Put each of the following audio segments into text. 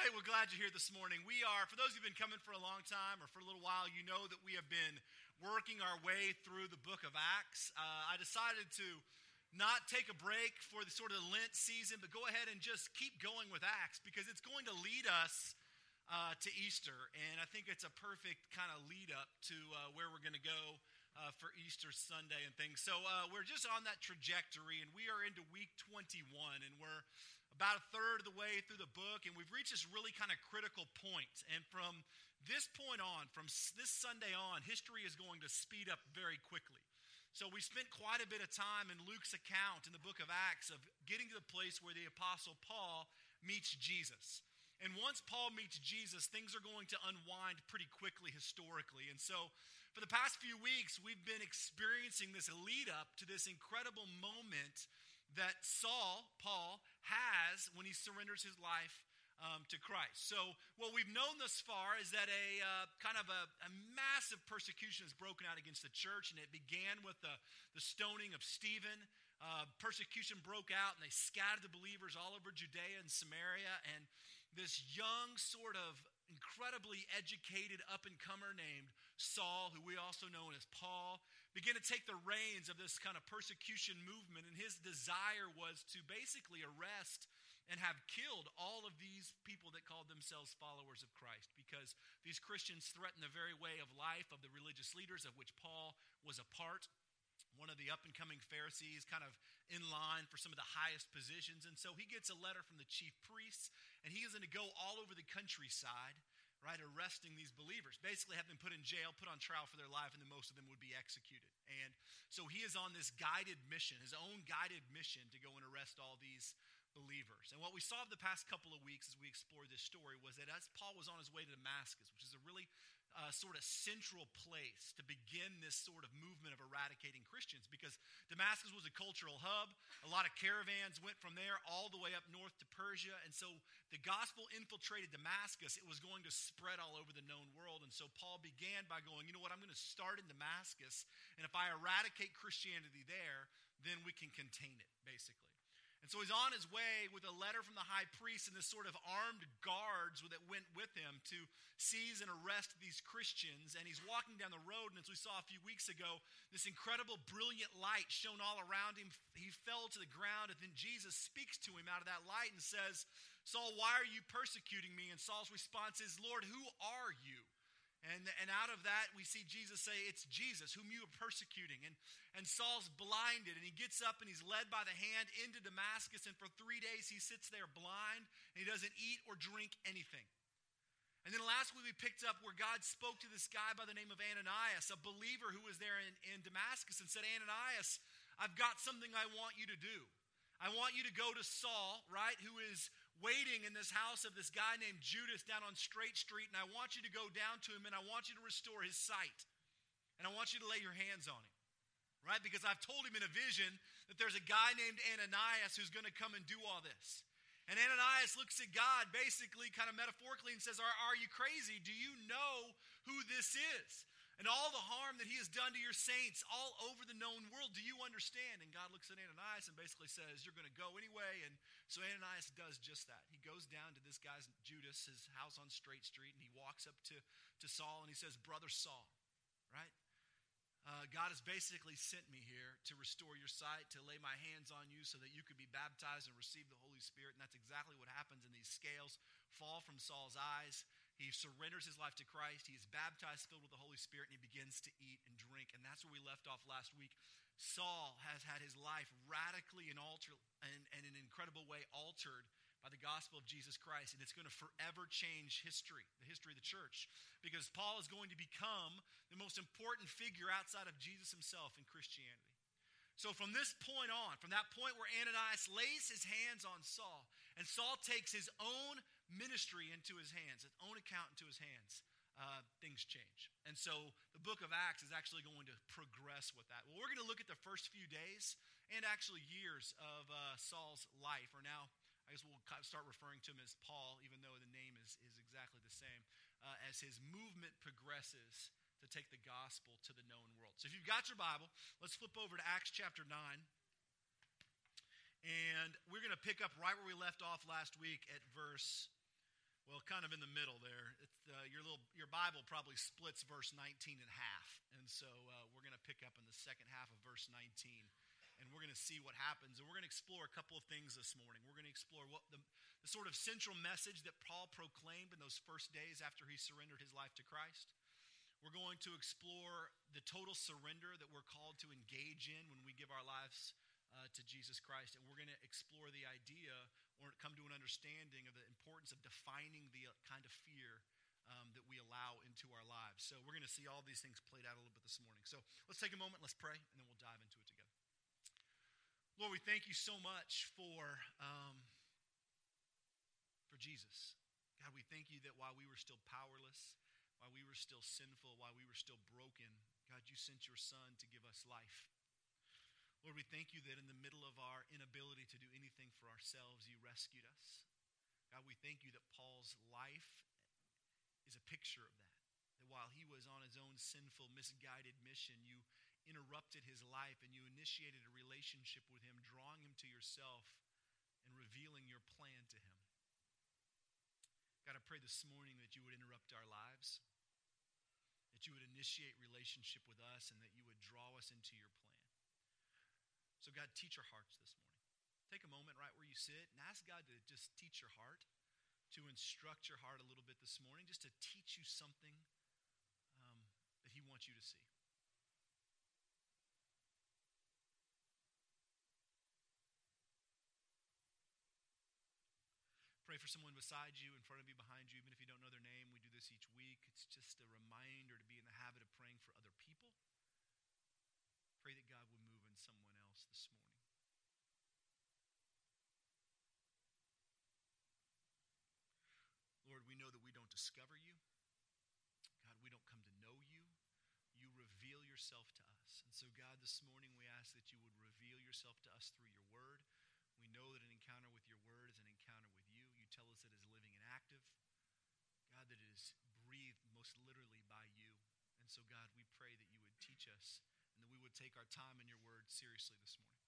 Hey, we're glad you're here this morning. We are, for those who've been coming for a long time or for a little while, you know that we have been working our way through the book of Acts. Uh, I decided to not take a break for the sort of Lent season, but go ahead and just keep going with Acts because it's going to lead us uh, to Easter. And I think it's a perfect kind of lead up to uh, where we're going to go uh, for Easter Sunday and things. So uh, we're just on that trajectory, and we are into week 21, and we're about a third of the way through the book, and we've reached this really kind of critical point. And from this point on, from this Sunday on, history is going to speed up very quickly. So we spent quite a bit of time in Luke's account in the book of Acts of getting to the place where the Apostle Paul meets Jesus. And once Paul meets Jesus, things are going to unwind pretty quickly historically. And so for the past few weeks, we've been experiencing this lead up to this incredible moment that Saul, Paul, has when he surrenders his life um, to Christ. So, what we've known thus far is that a uh, kind of a, a, massive persecution has broken out against the church, and it began with the, the stoning of Stephen. Uh, persecution broke out, and they scattered the believers all over Judea and Samaria. And this young, sort of incredibly educated up and comer named Saul, who we also know as Paul, began to take the reins of this kind of persecution movement. And his desire was to basically arrest and have killed all of these people that called themselves followers of Christ because these Christians threatened the very way of life of the religious leaders of which Paul was a part. One of the up and coming Pharisees, kind of in line for some of the highest positions. And so he gets a letter from the chief priests, and he is going to go all over the countryside right, arresting these believers, basically have them put in jail, put on trial for their life, and then most of them would be executed. And so he is on this guided mission, his own guided mission to go and arrest all these believers. And what we saw the past couple of weeks as we explored this story was that as Paul was on his way to Damascus, which is a really uh, sort of central place to begin this sort of movement of eradicating Christians because Damascus was a cultural hub. A lot of caravans went from there all the way up north to Persia. And so the gospel infiltrated Damascus. It was going to spread all over the known world. And so Paul began by going, you know what, I'm going to start in Damascus. And if I eradicate Christianity there, then we can contain it, basically. And so he's on his way with a letter from the high priest and this sort of armed guards that went with him to seize and arrest these Christians. And he's walking down the road, and as we saw a few weeks ago, this incredible, brilliant light shone all around him. He fell to the ground, and then Jesus speaks to him out of that light and says, Saul, why are you persecuting me? And Saul's response is, Lord, who are you? And, and out of that, we see Jesus say, It's Jesus whom you are persecuting. And, and Saul's blinded, and he gets up and he's led by the hand into Damascus. And for three days, he sits there blind, and he doesn't eat or drink anything. And then last week, we picked up where God spoke to this guy by the name of Ananias, a believer who was there in, in Damascus, and said, Ananias, I've got something I want you to do. I want you to go to Saul, right, who is waiting in this house of this guy named Judas down on Straight Street, and I want you to go down to him and I want you to restore his sight. And I want you to lay your hands on him, right? Because I've told him in a vision that there's a guy named Ananias who's going to come and do all this. And Ananias looks at God basically, kind of metaphorically, and says, Are, are you crazy? Do you know who this is? And all the harm that he has done to your saints all over the known world. Do you understand? And God looks at Ananias and basically says, You're going to go anyway. And so Ananias does just that. He goes down to this guy's Judas, his house on Straight Street, and he walks up to, to Saul and he says, Brother Saul, right? Uh, God has basically sent me here to restore your sight, to lay my hands on you so that you could be baptized and receive the Holy Spirit. And that's exactly what happens. And these scales fall from Saul's eyes. He surrenders his life to Christ. He is baptized, filled with the Holy Spirit, and he begins to eat and drink. And that's where we left off last week. Saul has had his life radically and, alter, and, and in an incredible way altered by the gospel of Jesus Christ. And it's going to forever change history, the history of the church, because Paul is going to become the most important figure outside of Jesus himself in Christianity. So, from this point on, from that point where Ananias lays his hands on Saul, and Saul takes his own ministry into his hands, his own account into his hands, uh, things change. And so the book of Acts is actually going to progress with that. Well, we're going to look at the first few days and actually years of uh, Saul's life, or now I guess we'll start referring to him as Paul, even though the name is, is exactly the same, uh, as his movement progresses to take the gospel to the known world. So if you've got your Bible, let's flip over to Acts chapter 9. And we're going to pick up right where we left off last week at verse Well, kind of in the middle there. Uh, your little your Bible probably splits verse 19 in half, and so uh, we're going to pick up in the second half of verse 19, and we're going to see what happens. And we're going to explore a couple of things this morning. We're going to explore what the, the sort of central message that Paul proclaimed in those first days after he surrendered his life to Christ. We're going to explore the total surrender that we're called to engage in when we give our lives uh, to Jesus Christ. And we're going to explore the idea or come to an understanding of the importance of defining the uh, kind of fear um, that we allow into our lives. So we're going to see all these things played out a little bit this morning. So let's take a moment, let's pray, and then we'll dive into it together. Lord, we thank you so much for, um, for Jesus. God, we thank you that while we were still powerless, while we were still sinful, while we were still broken, God, you sent your son to give us life. Lord, we thank you that in the middle of our inability to do anything for ourselves, you rescued us. God, we thank you that Paul's life is a picture of that. That while he was on his own sinful, misguided mission, you interrupted his life and you initiated a relationship with him, drawing him to yourself and revealing your plan to him. God, I pray this morning that you would interrupt our lives, that you would initiate relationship with us, and that you would draw us into your plan. So, God, teach our hearts this morning. Take a moment right where you sit and ask God to just teach your heart, to instruct your heart a little bit this morning, just to teach you something um, that He wants you to see. Pray for someone beside you, in front of you, behind you, even if you don't know their name. We do this each week. It's just a reminder to be in the habit of praying for other people. Pray that God would move in someone this morning. Lord, we know that we don't discover you. God, we don't come to know you. You reveal yourself to us. And so, God, this morning we ask that you would reveal yourself to us through your word. We know that an encounter with your word is an encounter with you. You tell us that it is living and active. God, that it is breathed most literally by you. And so, God, we pray that you would teach us and that we would take our time in your word seriously this morning.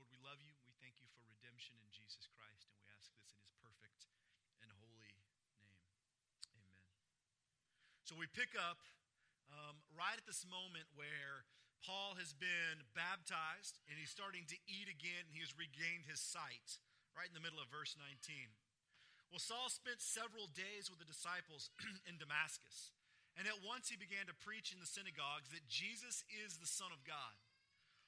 Lord, we love you. We thank you for redemption in Jesus Christ, and we ask this in his perfect and holy name. Amen. So we pick up um, right at this moment where Paul has been baptized and he's starting to eat again and he has regained his sight, right in the middle of verse 19. Well, Saul spent several days with the disciples in Damascus. And at once he began to preach in the synagogues that Jesus is the Son of God.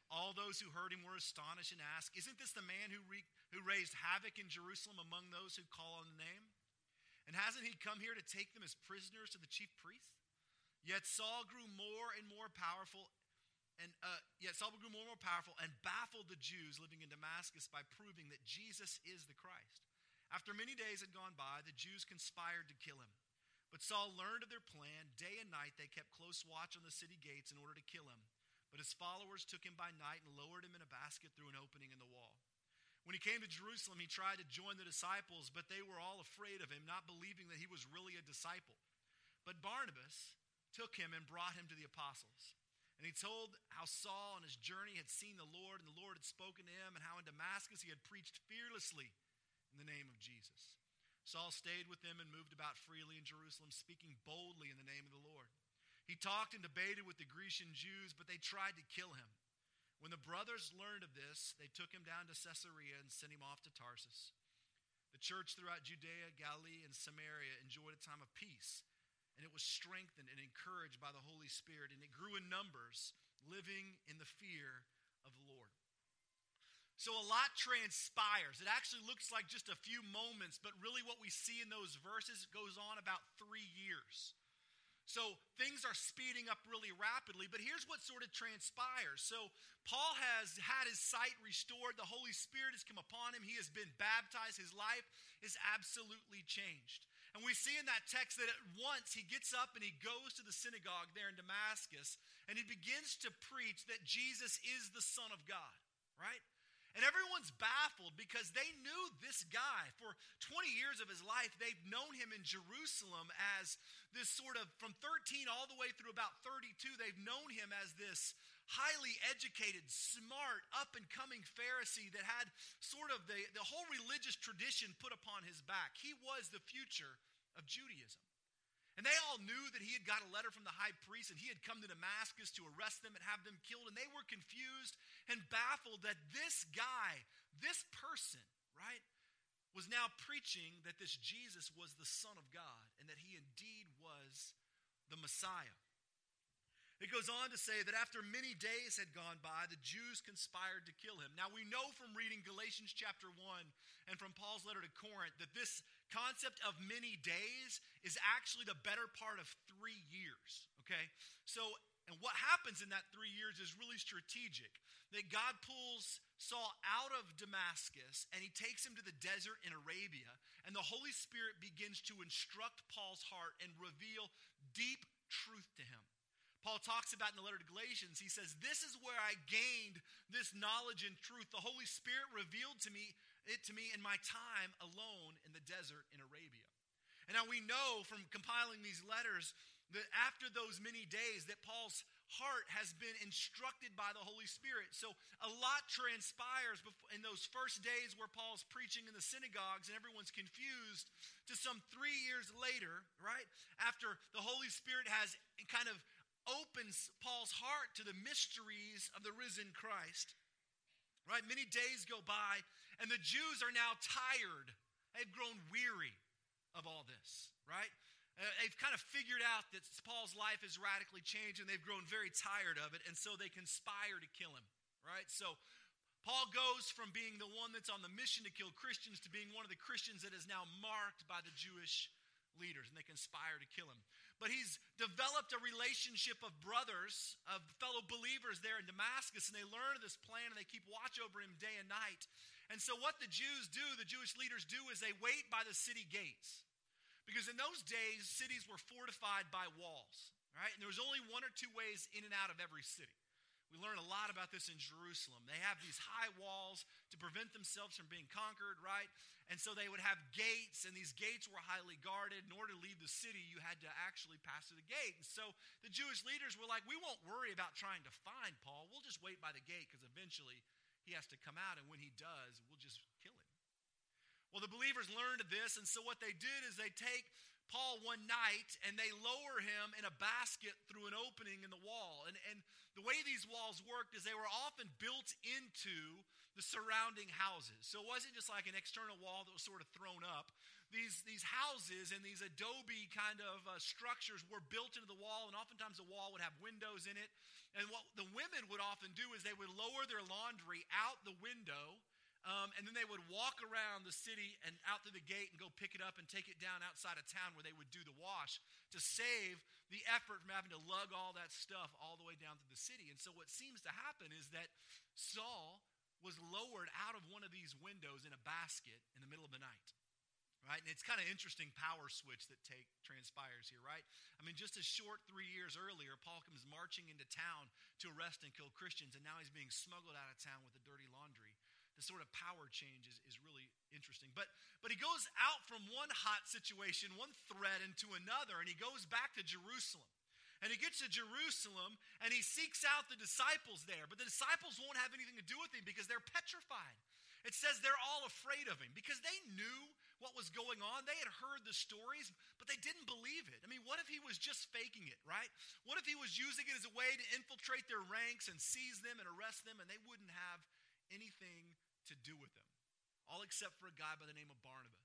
All those who heard him were astonished and asked, Isn't this the man who, re- who raised havoc in Jerusalem among those who call on the name? And hasn't he come here to take them as prisoners to the chief priests? Yet Saul grew more and more powerful, and uh, yet Saul grew more and more powerful and baffled the Jews living in Damascus by proving that Jesus is the Christ. After many days had gone by, the Jews conspired to kill him. But Saul learned of their plan. Day and night they kept close watch on the city gates in order to kill him. But his followers took him by night and lowered him in a basket through an opening in the wall. When he came to Jerusalem, he tried to join the disciples, but they were all afraid of him, not believing that he was really a disciple. But Barnabas took him and brought him to the apostles. And he told how Saul on his journey had seen the Lord, and the Lord had spoken to him, and how in Damascus he had preached fearlessly in the name of Jesus. Saul stayed with them and moved about freely in Jerusalem, speaking boldly in the name of the Lord. He talked and debated with the Grecian Jews, but they tried to kill him. When the brothers learned of this, they took him down to Caesarea and sent him off to Tarsus. The church throughout Judea, Galilee, and Samaria enjoyed a time of peace, and it was strengthened and encouraged by the Holy Spirit, and it grew in numbers, living in the fear of the Lord. So a lot transpires. It actually looks like just a few moments, but really what we see in those verses goes on about three years. So things are speeding up really rapidly, but here's what sort of transpires. So Paul has had his sight restored, the Holy Spirit has come upon him, he has been baptized, his life is absolutely changed. And we see in that text that at once he gets up and he goes to the synagogue there in Damascus and he begins to preach that Jesus is the Son of God, right? And everyone's baffled because they knew this guy for 20 years of his life. They've known him in Jerusalem as this sort of, from 13 all the way through about 32, they've known him as this highly educated, smart, up and coming Pharisee that had sort of the, the whole religious tradition put upon his back. He was the future of Judaism. And they all knew that he had got a letter from the high priest and he had come to Damascus to arrest them and have them killed. And they were confused and baffled that this guy, this person, right, was now preaching that this Jesus was the Son of God and that he indeed was the Messiah. It goes on to say that after many days had gone by, the Jews conspired to kill him. Now, we know from reading Galatians chapter 1 and from Paul's letter to Corinth that this concept of many days is actually the better part of three years, okay? So, and what happens in that three years is really strategic. That God pulls Saul out of Damascus and he takes him to the desert in Arabia, and the Holy Spirit begins to instruct Paul's heart and reveal deep truth to him. Paul talks about in the letter to Galatians, he says, This is where I gained this knowledge and truth. The Holy Spirit revealed to me it to me in my time alone in the desert in Arabia. And now we know from compiling these letters that after those many days that Paul's heart has been instructed by the Holy Spirit. So a lot transpires in those first days where Paul's preaching in the synagogues and everyone's confused to some 3 years later, right? After the Holy Spirit has kind of opens Paul's heart to the mysteries of the risen Christ. Right? Many days go by, and the Jews are now tired. They've grown weary of all this, right? Uh, they've kind of figured out that Paul's life has radically changed, and they've grown very tired of it, and so they conspire to kill him, right? So Paul goes from being the one that's on the mission to kill Christians to being one of the Christians that is now marked by the Jewish leaders, and they conspire to kill him but he's developed a relationship of brothers, of fellow believers there in Damascus, and they learn of this plan and they keep watch over him day and night. And so, what the Jews do, the Jewish leaders do, is they wait by the city gates. Because in those days, cities were fortified by walls, right? And there was only one or two ways in and out of every city. We learn a lot about this in Jerusalem. They have these high walls to prevent themselves from being conquered, right? And so they would have gates, and these gates were highly guarded. In order to leave the city, you had to actually pass through the gate. And so the Jewish leaders were like, We won't worry about trying to find Paul. We'll just wait by the gate because eventually he has to come out, and when he does, we'll just kill him. Well, the believers learned of this, and so what they did is they take Paul one night and they lower him in a basket through an opening in the wall. And, and the way these walls worked is they were often built into the surrounding houses. So it wasn't just like an external wall that was sort of thrown up. These, these houses and these adobe kind of uh, structures were built into the wall, and oftentimes the wall would have windows in it. And what the women would often do is they would lower their laundry out the window um, and then they would walk around the city and out through the gate and go pick it up and take it down outside of town where they would do the wash to save the effort from having to lug all that stuff all the way down to the city. And so what seems to happen is that Saul was lowered out of one of these windows in a basket in the middle of the night. Right? And it's kind of interesting power switch that take transpires here, right? I mean, just a short three years earlier, Paul comes marching into town to arrest and kill Christians, and now he's being smuggled out of town with the dirty laundry the sort of power change is, is really interesting. But, but he goes out from one hot situation, one threat, into another, and he goes back to Jerusalem. And he gets to Jerusalem and he seeks out the disciples there. But the disciples won't have anything to do with him because they're petrified. It says they're all afraid of him because they knew what was going on. They had heard the stories, but they didn't believe it. I mean, what if he was just faking it, right? What if he was using it as a way to infiltrate their ranks and seize them and arrest them and they wouldn't have anything to do with them, all except for a guy by the name of Barnabas.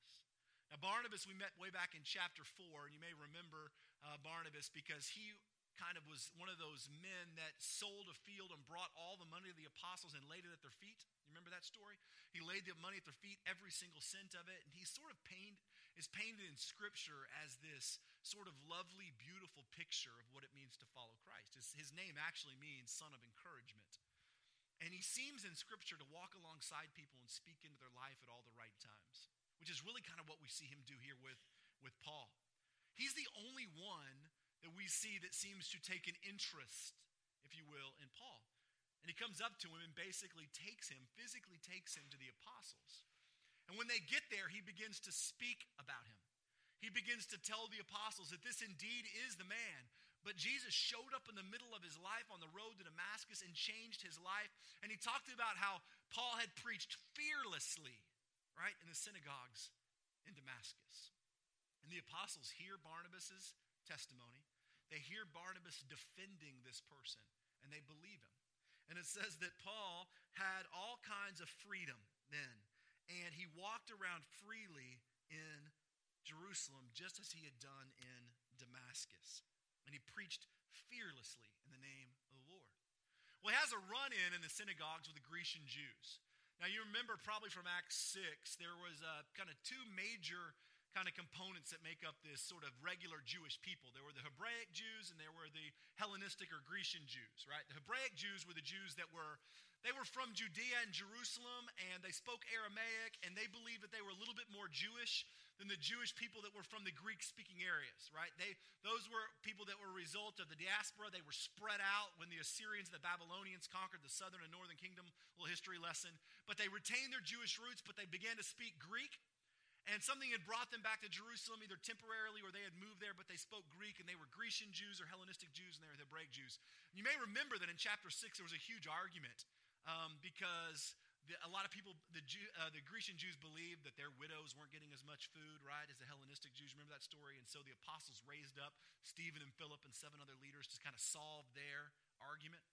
Now, Barnabas, we met way back in chapter 4, and you may remember uh, Barnabas because he kind of was one of those men that sold a field and brought all the money of the apostles and laid it at their feet. You remember that story? He laid the money at their feet, every single cent of it, and he sort of painted, is painted in Scripture as this sort of lovely, beautiful picture of what it means to follow Christ. His, his name actually means son of encouragement. And he seems in Scripture to walk alongside people and speak into their life at all the right times, which is really kind of what we see him do here with, with Paul. He's the only one that we see that seems to take an interest, if you will, in Paul. And he comes up to him and basically takes him, physically takes him to the apostles. And when they get there, he begins to speak about him. He begins to tell the apostles that this indeed is the man but Jesus showed up in the middle of his life on the road to Damascus and changed his life. And he talked about how Paul had preached fearlessly, right, in the synagogues in Damascus. And the apostles hear Barnabas's testimony. They hear Barnabas defending this person, and they believe him. And it says that Paul had all kinds of freedom then, and he walked around freely in Jerusalem just as he had done in Damascus. And he preached fearlessly in the name of the Lord. Well, he has a run in in the synagogues with the Grecian Jews. Now, you remember probably from Acts 6, there was uh, kind of two major kind of components that make up this sort of regular Jewish people. There were the Hebraic Jews and there were the Hellenistic or Grecian Jews, right? The Hebraic Jews were the Jews that were they were from Judea and Jerusalem and they spoke Aramaic and they believed that they were a little bit more Jewish than the Jewish people that were from the Greek speaking areas, right? They those were people that were a result of the diaspora. They were spread out when the Assyrians and the Babylonians conquered the southern and northern kingdom, little history lesson. But they retained their Jewish roots, but they began to speak Greek and something had brought them back to Jerusalem either temporarily or they had moved there, but they spoke Greek and they were Grecian Jews or Hellenistic Jews and they were Hebraic Jews. You may remember that in chapter 6 there was a huge argument um, because the, a lot of people, the, Jew, uh, the Grecian Jews believed that their widows weren't getting as much food, right, as the Hellenistic Jews. Remember that story? And so the apostles raised up Stephen and Philip and seven other leaders to kind of solve their argument.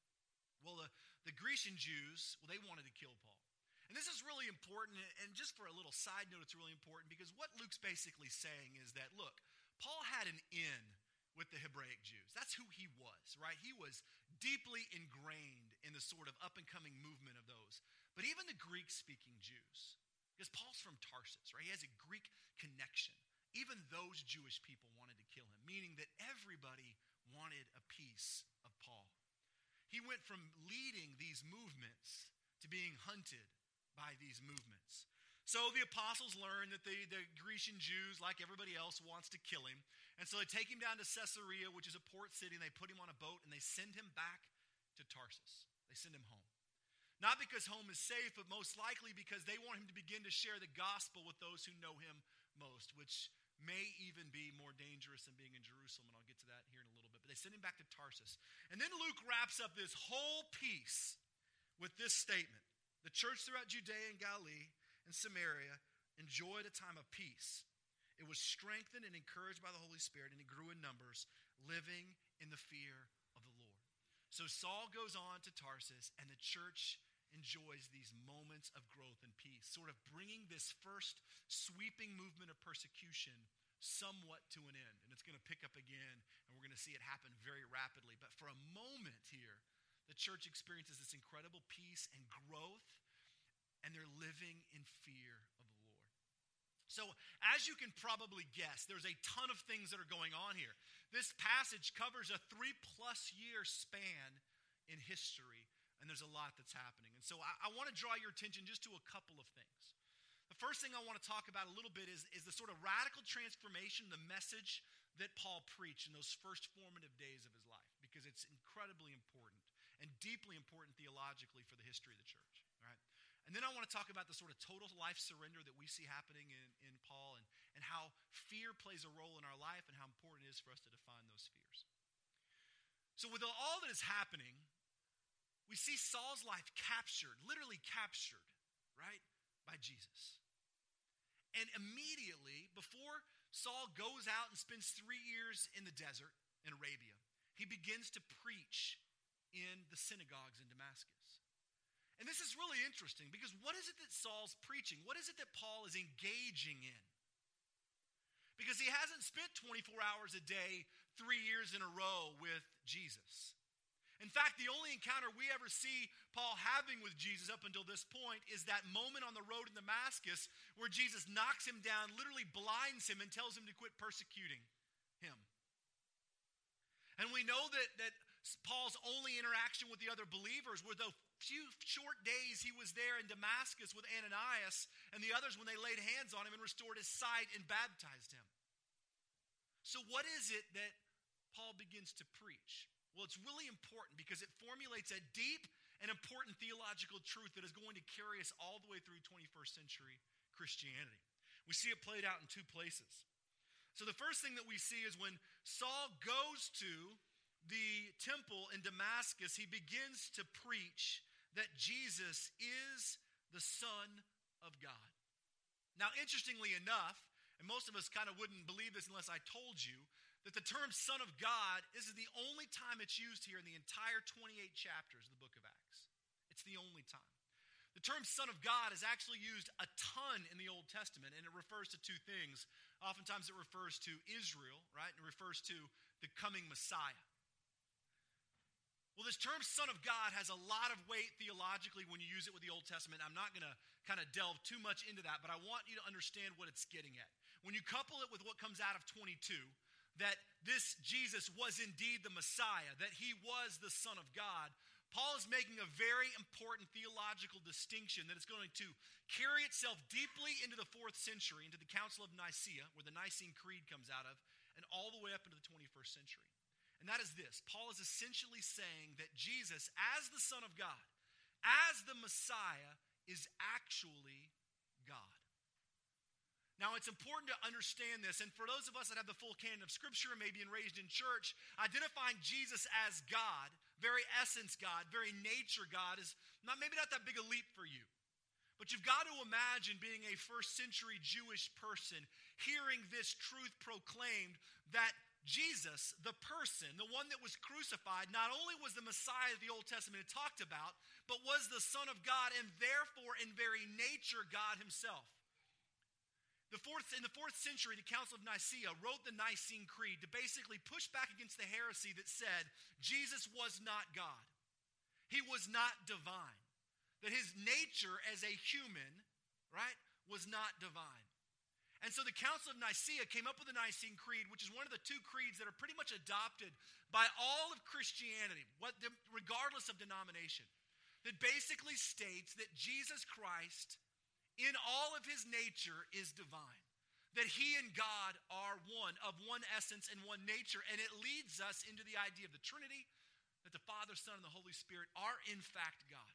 Well, the, the Grecian Jews, well, they wanted to kill Paul. And this is really important, and just for a little side note, it's really important because what Luke's basically saying is that, look, Paul had an in with the Hebraic Jews. That's who he was, right? He was deeply ingrained in the sort of up and coming movement of those. But even the Greek speaking Jews, because Paul's from Tarsus, right? He has a Greek connection. Even those Jewish people wanted to kill him, meaning that everybody wanted a piece of Paul. He went from leading these movements to being hunted by these movements. So the apostles learn that the, the Grecian Jews, like everybody else, wants to kill him. And so they take him down to Caesarea, which is a port city, and they put him on a boat and they send him back to Tarsus. They send him home. Not because home is safe, but most likely because they want him to begin to share the gospel with those who know him most, which may even be more dangerous than being in Jerusalem. And I'll get to that here in a little bit. But they send him back to Tarsus. And then Luke wraps up this whole piece with this statement the church throughout Judea and Galilee and Samaria enjoyed a time of peace. It was strengthened and encouraged by the Holy Spirit, and it grew in numbers, living in the fear of the Lord. So Saul goes on to Tarsus, and the church enjoys these moments of growth and peace, sort of bringing this first sweeping movement of persecution somewhat to an end. And it's going to pick up again, and we're going to see it happen very rapidly. But for a moment here, the church experiences this incredible peace and growth, and they're living in fear of the Lord. So, as you can probably guess, there's a ton of things that are going on here. This passage covers a three plus year span in history, and there's a lot that's happening. And so, I, I want to draw your attention just to a couple of things. The first thing I want to talk about a little bit is, is the sort of radical transformation, the message that Paul preached in those first formative days of his life, because it's incredibly important and deeply important theologically for the history of the church. Right? And then I want to talk about the sort of total life surrender that we see happening in, in Paul and, and how fear plays a role in our life and how important it is for us to define those fears. So, with all that is happening, we see Saul's life captured, literally captured, right, by Jesus. And immediately, before Saul goes out and spends three years in the desert in Arabia, he begins to preach in the synagogues in Damascus. And this is really interesting because what is it that Saul's preaching? What is it that Paul is engaging in? Because he hasn't spent 24 hours a day, three years in a row with Jesus. In fact, the only encounter we ever see Paul having with Jesus up until this point is that moment on the road in Damascus where Jesus knocks him down, literally blinds him, and tells him to quit persecuting him. And we know that, that Paul's only interaction with the other believers were the few short days he was there in Damascus with Ananias and the others when they laid hands on him and restored his sight and baptized him. So, what is it that Paul begins to preach? Well, it's really important because it formulates a deep and important theological truth that is going to carry us all the way through 21st century Christianity. We see it played out in two places. So, the first thing that we see is when Saul goes to the temple in Damascus, he begins to preach that Jesus is the Son of God. Now, interestingly enough, and most of us kind of wouldn't believe this unless I told you, that the term Son of God, this is the only time it's used here in the entire 28 chapters of the book of Acts. It's the only time. The term Son of God is actually used a ton in the Old Testament, and it refers to two things. Oftentimes it refers to Israel, right? It refers to the coming Messiah. Well, this term Son of God has a lot of weight theologically when you use it with the Old Testament. I'm not going to kind of delve too much into that, but I want you to understand what it's getting at. When you couple it with what comes out of 22, that this Jesus was indeed the Messiah, that he was the Son of God, Paul is making a very important theological distinction that is going to carry itself deeply into the fourth century, into the Council of Nicaea, where the Nicene Creed comes out of, and all the way up into the 21st century. And that is this Paul is essentially saying that Jesus, as the Son of God, as the Messiah, is actually God. Now, it's important to understand this, and for those of us that have the full canon of Scripture and maybe been raised in church, identifying Jesus as God, very essence God, very nature God, is not maybe not that big a leap for you. But you've got to imagine being a first century Jewish person, hearing this truth proclaimed that Jesus, the person, the one that was crucified, not only was the Messiah the Old Testament had talked about, but was the Son of God and therefore in very nature God himself. The fourth, in the fourth century, the Council of Nicaea wrote the Nicene Creed to basically push back against the heresy that said Jesus was not God. He was not divine. That his nature as a human, right, was not divine. And so the Council of Nicaea came up with the Nicene Creed, which is one of the two creeds that are pretty much adopted by all of Christianity, regardless of denomination, that basically states that Jesus Christ, in all of his nature, is divine. That he and God are one, of one essence and one nature. And it leads us into the idea of the Trinity, that the Father, Son, and the Holy Spirit are in fact God.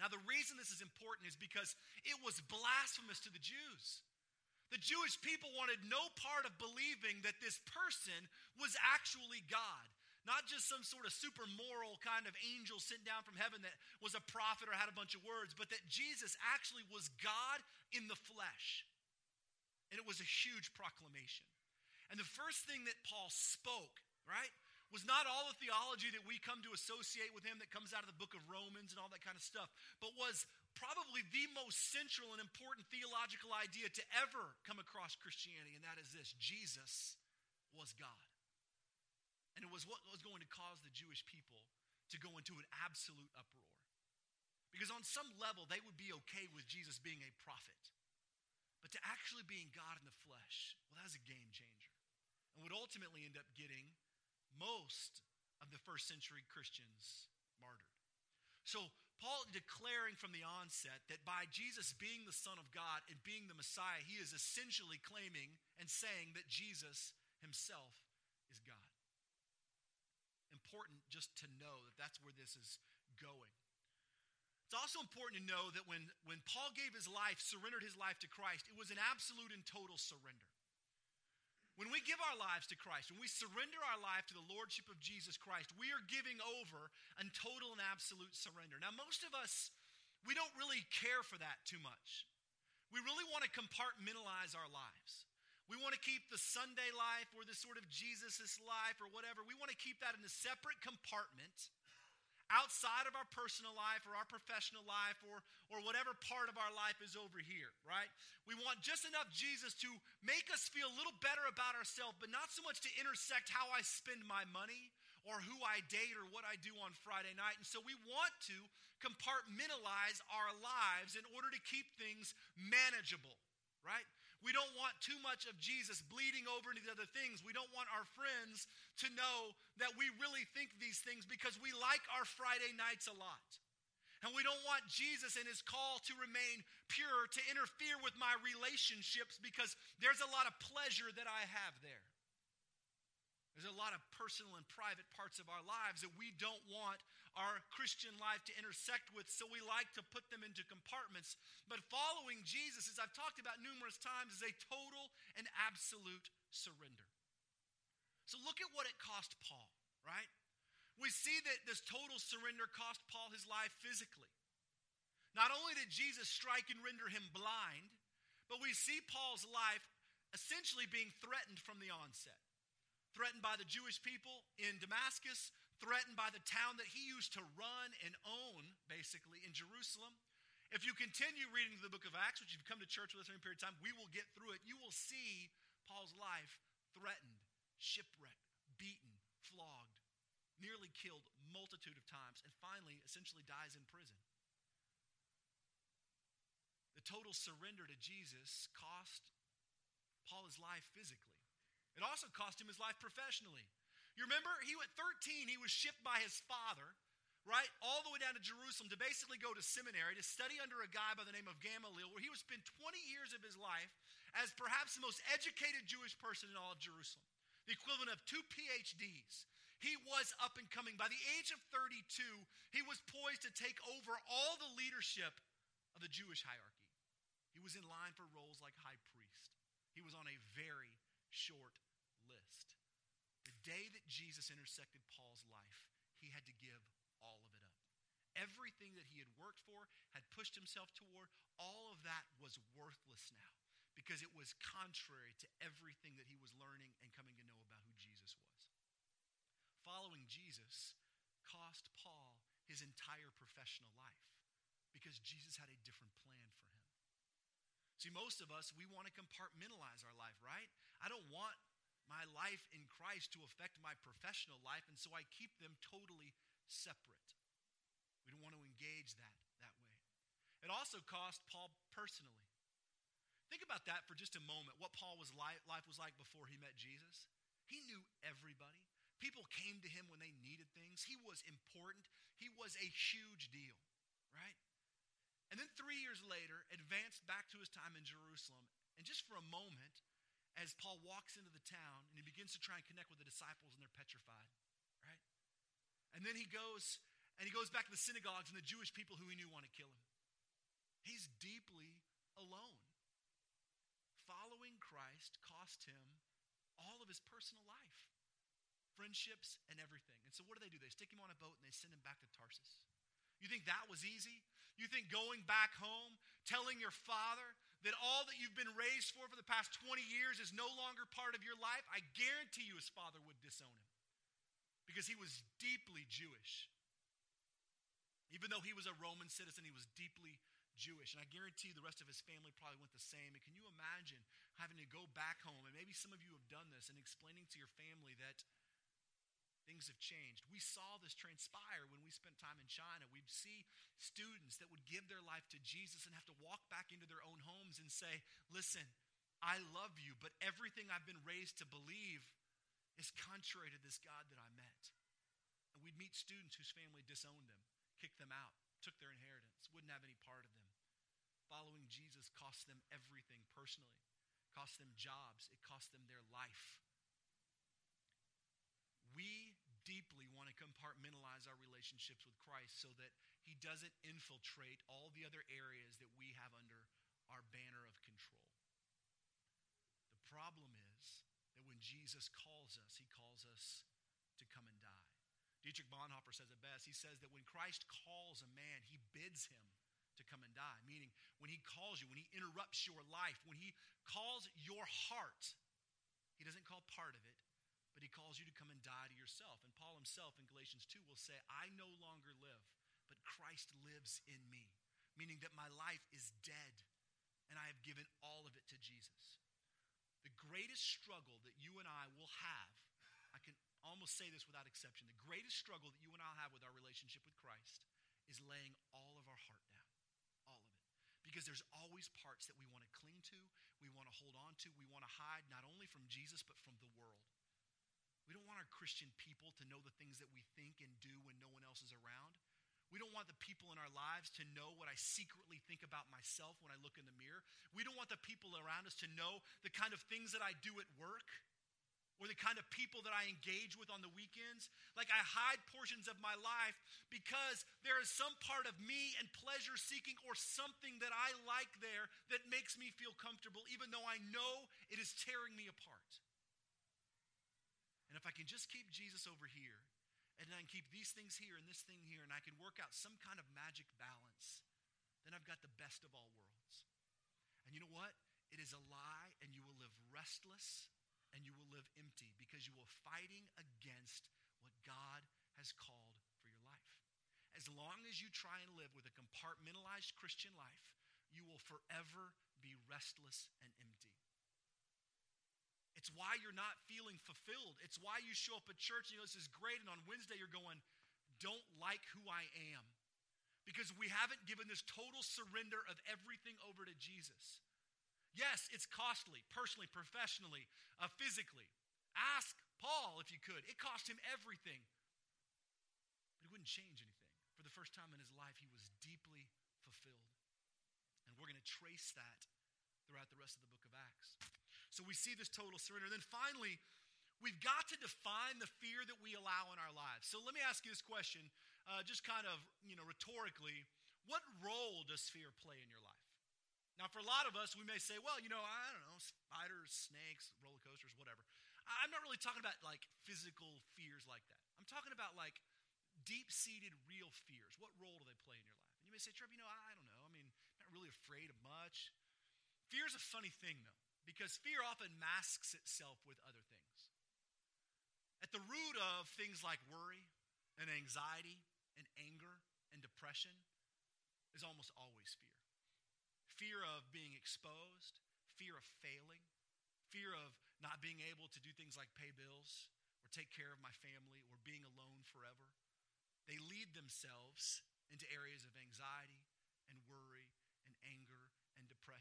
Now, the reason this is important is because it was blasphemous to the Jews. The Jewish people wanted no part of believing that this person was actually God. Not just some sort of super moral kind of angel sent down from heaven that was a prophet or had a bunch of words, but that Jesus actually was God in the flesh. And it was a huge proclamation. And the first thing that Paul spoke, right, was not all the theology that we come to associate with him that comes out of the book of Romans and all that kind of stuff, but was probably the most central and important theological idea to ever come across Christianity, and that is this Jesus was God. And it was what was going to cause the Jewish people to go into an absolute uproar. Because on some level, they would be okay with Jesus being a prophet. But to actually being God in the flesh, well, that was a game changer. And would ultimately end up getting most of the first century Christians martyred. So Paul declaring from the onset that by Jesus being the Son of God and being the Messiah, he is essentially claiming and saying that Jesus himself is God. Important just to know that that's where this is going. It's also important to know that when, when Paul gave his life, surrendered his life to Christ, it was an absolute and total surrender. When we give our lives to Christ, when we surrender our life to the Lordship of Jesus Christ, we are giving over a total and absolute surrender. Now, most of us, we don't really care for that too much. We really want to compartmentalize our lives. We want to keep the Sunday life or the sort of Jesus' life or whatever, we want to keep that in a separate compartment outside of our personal life or our professional life or, or whatever part of our life is over here, right? We want just enough Jesus to make us feel a little better about ourselves, but not so much to intersect how I spend my money or who I date or what I do on Friday night. And so we want to compartmentalize our lives in order to keep things manageable, right? We don't want too much of Jesus bleeding over into the other things. We don't want our friends to know that we really think these things because we like our Friday nights a lot. And we don't want Jesus and his call to remain pure to interfere with my relationships because there's a lot of pleasure that I have there. There's a lot of personal and private parts of our lives that we don't want our Christian life to intersect with, so we like to put them into compartments. But following Jesus, as I've talked about numerous times, is a total and absolute surrender. So look at what it cost Paul, right? We see that this total surrender cost Paul his life physically. Not only did Jesus strike and render him blind, but we see Paul's life essentially being threatened from the onset. Threatened by the Jewish people in Damascus, threatened by the town that he used to run and own, basically, in Jerusalem. If you continue reading the book of Acts, which you've come to church with us for any period of time, we will get through it. You will see Paul's life threatened, shipwrecked, beaten, flogged, nearly killed multitude of times, and finally, essentially dies in prison. The total surrender to Jesus cost Paul his life physically. It also cost him his life professionally. You remember, he at 13, he was shipped by his father, right, all the way down to Jerusalem to basically go to seminary to study under a guy by the name of Gamaliel, where he would spend 20 years of his life as perhaps the most educated Jewish person in all of Jerusalem, the equivalent of two PhDs. He was up and coming. By the age of 32, he was poised to take over all the leadership of the Jewish hierarchy. He was in line for roles like high priest. He was on a very short list. Day that Jesus intersected Paul's life, he had to give all of it up. Everything that he had worked for, had pushed himself toward, all of that was worthless now because it was contrary to everything that he was learning and coming to know about who Jesus was. Following Jesus cost Paul his entire professional life because Jesus had a different plan for him. See, most of us, we want to compartmentalize our life, right? I don't want my life in Christ to affect my professional life, and so I keep them totally separate. We don't want to engage that that way. It also cost Paul personally. Think about that for just a moment, what Paul was life was like before he met Jesus. He knew everybody. People came to him when they needed things. He was important. He was a huge deal, right? And then three years later, advanced back to his time in Jerusalem. And just for a moment, as Paul walks into the town and he begins to try and connect with the disciples, and they're petrified, right? And then he goes and he goes back to the synagogues and the Jewish people who he knew want to kill him. He's deeply alone. Following Christ cost him all of his personal life, friendships, and everything. And so, what do they do? They stick him on a boat and they send him back to Tarsus. You think that was easy? You think going back home, telling your father that all that you've been raised for for the past 20 years is no longer part of your life? I guarantee you his father would disown him because he was deeply Jewish. Even though he was a Roman citizen, he was deeply Jewish. And I guarantee the rest of his family probably went the same. And can you imagine having to go back home? And maybe some of you have done this and explaining to your family that things have changed. We saw this transpire when we spent time in China. We'd see students that would give their life to Jesus and have to walk back into their own homes and say, Listen, I love you, but everything I've been raised to believe is contrary to this God that I met. And we'd meet students whose family disowned them, kicked them out, took their inheritance, wouldn't have any part of them. Following Jesus cost them everything personally, cost them jobs, it cost them their life. We deeply want to compartmentalize our relationships with Christ so that he doesn't infiltrate all the other areas that we have under our banner of control. The problem is that when Jesus calls us, he calls us to come and die. Dietrich Bonhoeffer says it best. He says that when Christ calls a man, he bids him to come and die. Meaning, when he calls you, when he interrupts your life, when he calls your heart, he doesn't call part of it, he calls you to come and die to yourself. And Paul himself in Galatians 2 will say, I no longer live, but Christ lives in me, meaning that my life is dead and I have given all of it to Jesus. The greatest struggle that you and I will have, I can almost say this without exception, the greatest struggle that you and I have with our relationship with Christ is laying all of our heart down. All of it. Because there's always parts that we want to cling to, we want to hold on to, we want to hide not only from Jesus, but from the world. We don't want our Christian people to know the things that we think and do when no one else is around. We don't want the people in our lives to know what I secretly think about myself when I look in the mirror. We don't want the people around us to know the kind of things that I do at work or the kind of people that I engage with on the weekends. Like I hide portions of my life because there is some part of me and pleasure seeking or something that I like there that makes me feel comfortable, even though I know it is tearing me apart. And if I can just keep Jesus over here, and I can keep these things here and this thing here, and I can work out some kind of magic balance, then I've got the best of all worlds. And you know what? It is a lie, and you will live restless and you will live empty because you will fighting against what God has called for your life. As long as you try and live with a compartmentalized Christian life, you will forever be restless and empty. It's why you're not feeling fulfilled. It's why you show up at church and you know this is great, and on Wednesday you're going, don't like who I am. Because we haven't given this total surrender of everything over to Jesus. Yes, it's costly, personally, professionally, uh, physically. Ask Paul if you could. It cost him everything. But it wouldn't change anything. For the first time in his life, he was deeply fulfilled. And we're going to trace that throughout the rest of the book of Acts. So we see this total surrender. Then finally, we've got to define the fear that we allow in our lives. So let me ask you this question, uh, just kind of, you know, rhetorically. What role does fear play in your life? Now, for a lot of us, we may say, well, you know, I don't know, spiders, snakes, roller coasters, whatever. I'm not really talking about like physical fears like that. I'm talking about like deep seated, real fears. What role do they play in your life? And you may say, Trev, you know, I don't know. I mean, not really afraid of much. Fear is a funny thing, though, because fear often masks itself with other things. At the root of things like worry and anxiety and anger and depression is almost always fear fear of being exposed, fear of failing, fear of not being able to do things like pay bills or take care of my family or being alone forever. They lead themselves into areas of anxiety and worry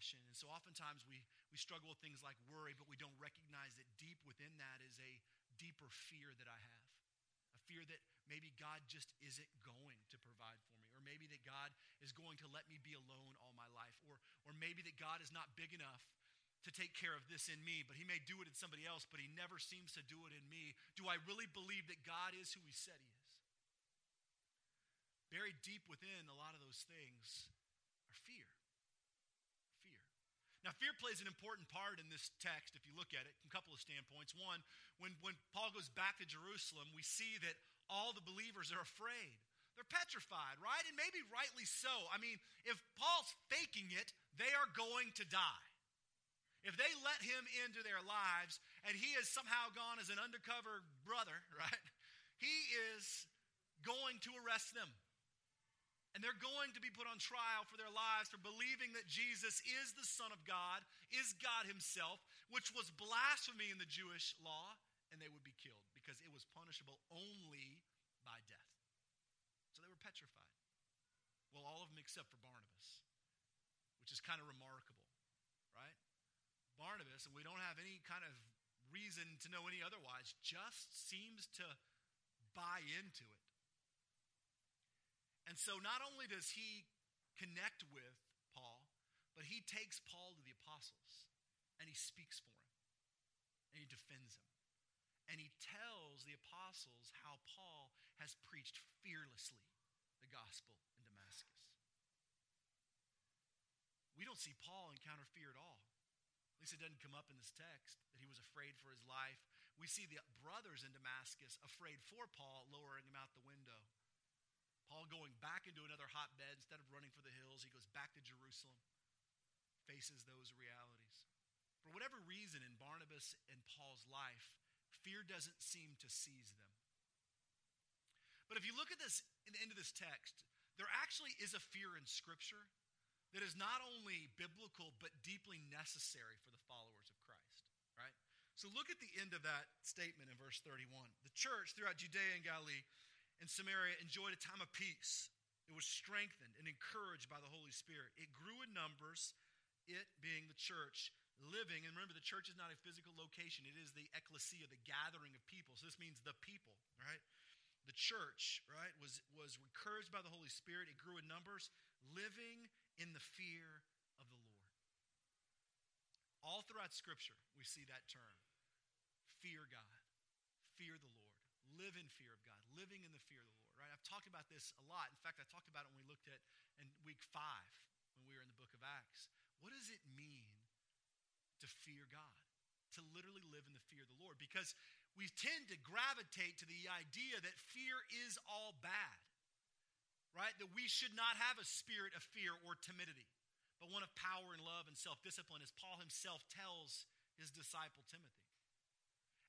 depression. And so oftentimes we, we struggle with things like worry, but we don't recognize that deep within that is a deeper fear that I have. A fear that maybe God just isn't going to provide for me, or maybe that God is going to let me be alone all my life, or, or maybe that God is not big enough to take care of this in me, but He may do it in somebody else, but He never seems to do it in me. Do I really believe that God is who He said He is? Buried deep within a lot of those things are fear. Fear. Now, fear plays an important part in this text if you look at it from a couple of standpoints. One, when, when Paul goes back to Jerusalem, we see that all the believers are afraid. They're petrified, right? And maybe rightly so. I mean, if Paul's faking it, they are going to die. If they let him into their lives and he has somehow gone as an undercover brother, right? He is going to arrest them. And they're going to be put on trial for their lives for believing that Jesus is the Son of God, is God Himself, which was blasphemy in the Jewish law, and they would be killed because it was punishable only by death. So they were petrified. Well, all of them except for Barnabas, which is kind of remarkable, right? Barnabas, and we don't have any kind of reason to know any otherwise, just seems to buy into it. And so not only does he connect with Paul, but he takes Paul to the apostles and he speaks for him and he defends him and he tells the apostles how Paul has preached fearlessly the gospel in Damascus. We don't see Paul encounter fear at all. At least it doesn't come up in this text that he was afraid for his life. We see the brothers in Damascus afraid for Paul, lowering him out the window. Paul going back into another hotbed instead of running for the hills, he goes back to Jerusalem, faces those realities. For whatever reason in Barnabas and Paul's life, fear doesn't seem to seize them. But if you look at this in the end of this text, there actually is a fear in Scripture that is not only biblical but deeply necessary for the followers of Christ, right? So look at the end of that statement in verse 31. The church throughout Judea and Galilee and Samaria enjoyed a time of peace. It was strengthened and encouraged by the Holy Spirit. It grew in numbers, it being the church, living, and remember, the church is not a physical location, it is the ecclesia, the gathering of people. So this means the people, right? The church, right, was, was encouraged by the Holy Spirit. It grew in numbers, living in the fear of the Lord. All throughout Scripture, we see that term fear God, fear the Lord, live in fear of God, living in the fear of the Lord, right? I've talked about this a lot. In fact, I talked about it when we looked at in week five when we were in the book of Acts. What does it mean to fear God, to literally live in the fear of the Lord. Because we tend to gravitate to the idea that fear is all bad, right? That we should not have a spirit of fear or timidity, but one of power and love and self discipline, as Paul himself tells his disciple Timothy.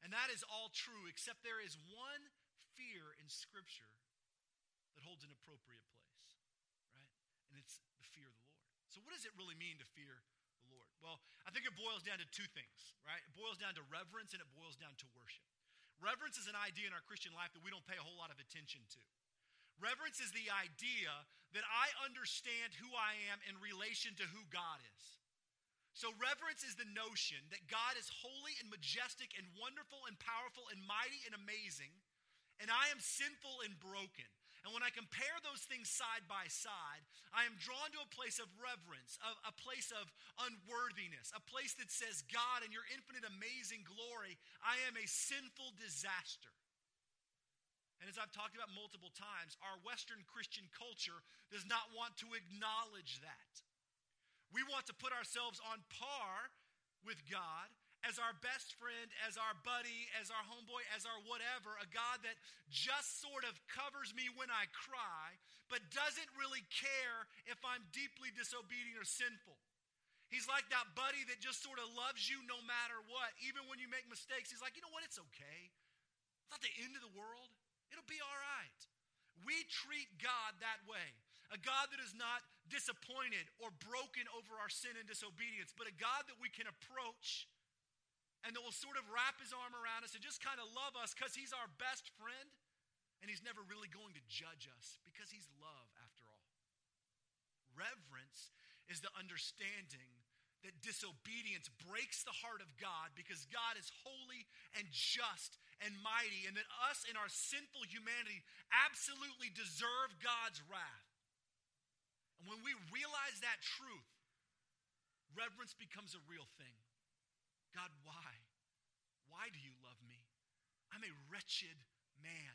And that is all true, except there is one fear in Scripture that holds an appropriate place, right? And it's the fear of the Lord. So, what does it really mean to fear the Lord? Well, I think it boils down to two things, right? It boils down to reverence and it boils down to worship. Reverence is an idea in our Christian life that we don't pay a whole lot of attention to. Reverence is the idea that I understand who I am in relation to who God is. So, reverence is the notion that God is holy and majestic and wonderful and powerful and mighty and amazing, and I am sinful and broken. And when I compare those things side by side, I am drawn to a place of reverence, a, a place of unworthiness, a place that says, God, in your infinite amazing glory, I am a sinful disaster. And as I've talked about multiple times, our Western Christian culture does not want to acknowledge that. We want to put ourselves on par with God as our best friend, as our buddy, as our homeboy, as our whatever, a God that just sort of covers me when I cry, but doesn't really care if I'm deeply disobedient or sinful. He's like that buddy that just sort of loves you no matter what. Even when you make mistakes, he's like, you know what? It's okay. It's not the end of the world. It'll be all right. We treat God that way. A God that is not disappointed or broken over our sin and disobedience, but a God that we can approach and that will sort of wrap his arm around us and just kind of love us because he's our best friend and he's never really going to judge us because he's love after all. Reverence is the understanding that disobedience breaks the heart of God because God is holy and just and mighty, and that us in our sinful humanity absolutely deserve God's wrath. And when we realize that truth, reverence becomes a real thing. God, why? Why do you love me? I'm a wretched man.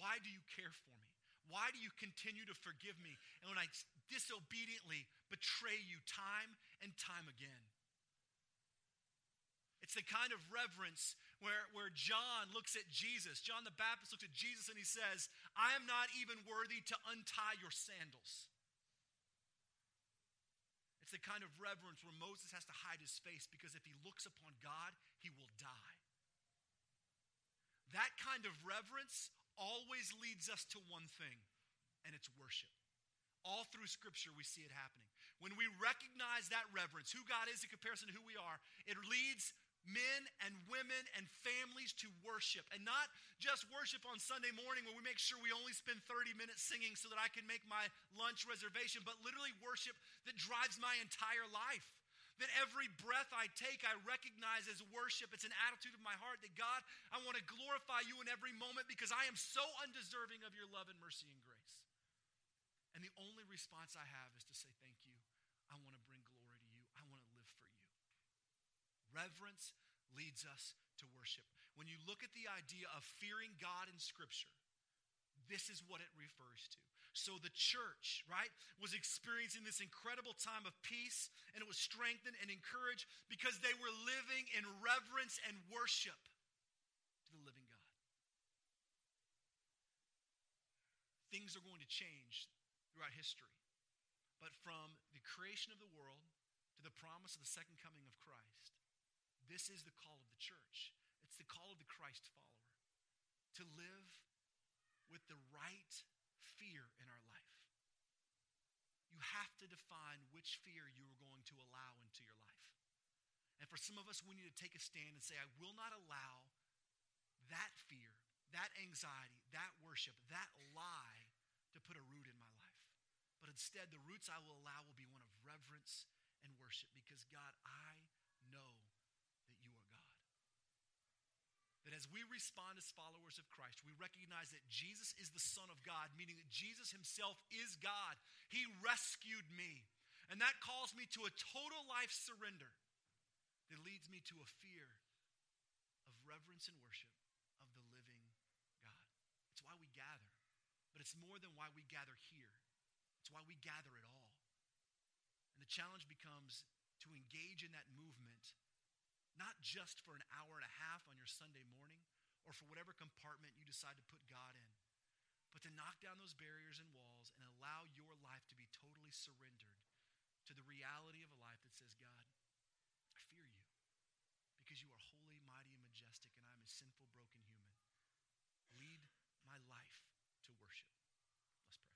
Why do you care for me? Why do you continue to forgive me? And when I disobediently betray you time and time again. It's the kind of reverence where, where John looks at Jesus. John the Baptist looks at Jesus and he says, I am not even worthy to untie your sandals. It's the kind of reverence where Moses has to hide his face because if he looks upon God, he will die. That kind of reverence always leads us to one thing, and it's worship. All through Scripture, we see it happening. When we recognize that reverence, who God is in comparison to who we are, it leads men and women and families to worship. And not just worship on Sunday morning where we make sure we only spend 30 minutes singing so that I can make my lunch reservation, but literally worship that drives my entire life. That every breath I take, I recognize as worship. It's an attitude of my heart that God, I want to glorify you in every moment because I am so undeserving of your love and mercy and grace. And the only response I have is to say, Thank you. I want to bring glory to you. I want to live for you. Reverence leads us to worship. When you look at the idea of fearing God in Scripture, this is what it refers to. So the church, right, was experiencing this incredible time of peace and it was strengthened and encouraged because they were living in reverence and worship to the living God. Things are going to change throughout history. But from the creation of the world to the promise of the second coming of Christ, this is the call of the church. It's the call of the Christ follower to live with the right fear in our life. You have to define which fear you are going to allow into your life. And for some of us, we need to take a stand and say, I will not allow that fear, that anxiety, that worship, that lie to put a root in my life. But instead, the roots I will allow will be one of reverence and worship because, God, I know that as we respond as followers of Christ, we recognize that Jesus is the Son of God, meaning that Jesus himself is God. He rescued me. And that calls me to a total life surrender that leads me to a fear of reverence and worship of the living God. It's why we gather, but it's more than why we gather here, it's why we gather at all. And the challenge becomes to engage in that movement not just for an hour and a half on your Sunday morning or for whatever compartment you decide to put God in, but to knock down those barriers and walls and allow your life to be totally surrendered to the reality of a life that says, God,